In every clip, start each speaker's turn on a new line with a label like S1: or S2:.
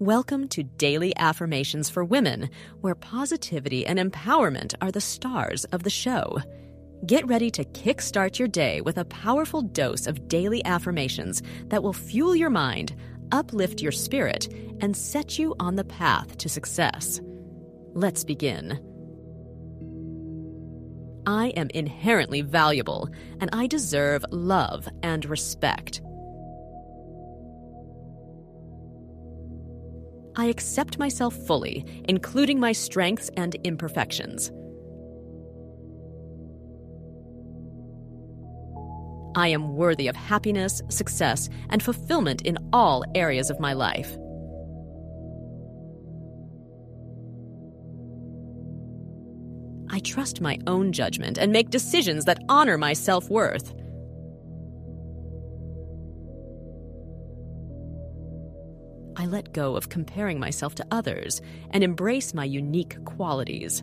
S1: Welcome to Daily Affirmations for Women, where positivity and empowerment are the stars of the show. Get ready to kickstart your day with a powerful dose of daily affirmations that will fuel your mind, uplift your spirit, and set you on the path to success. Let's begin. I am inherently valuable, and I deserve love and respect. I accept myself fully, including my strengths and imperfections. I am worthy of happiness, success, and fulfillment in all areas of my life. I trust my own judgment and make decisions that honor my self worth. I let go of comparing myself to others and embrace my unique qualities.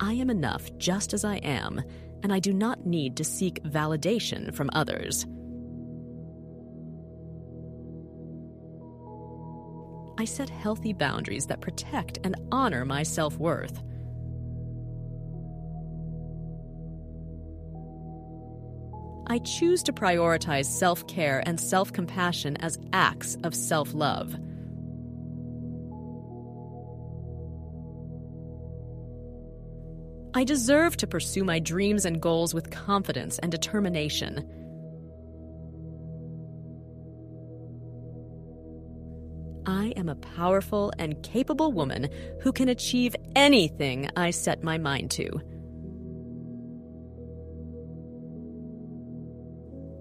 S1: I am enough just as I am, and I do not need to seek validation from others. I set healthy boundaries that protect and honor my self worth. I choose to prioritize self care and self compassion as acts of self love. I deserve to pursue my dreams and goals with confidence and determination. I am a powerful and capable woman who can achieve anything I set my mind to.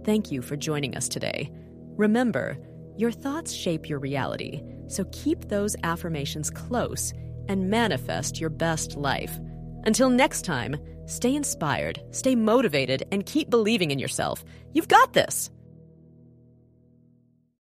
S1: Thank you for joining us today. Remember, your thoughts shape your reality, so keep those affirmations close and manifest your best life. Until next time, stay inspired, stay motivated, and keep believing in yourself. You've got this!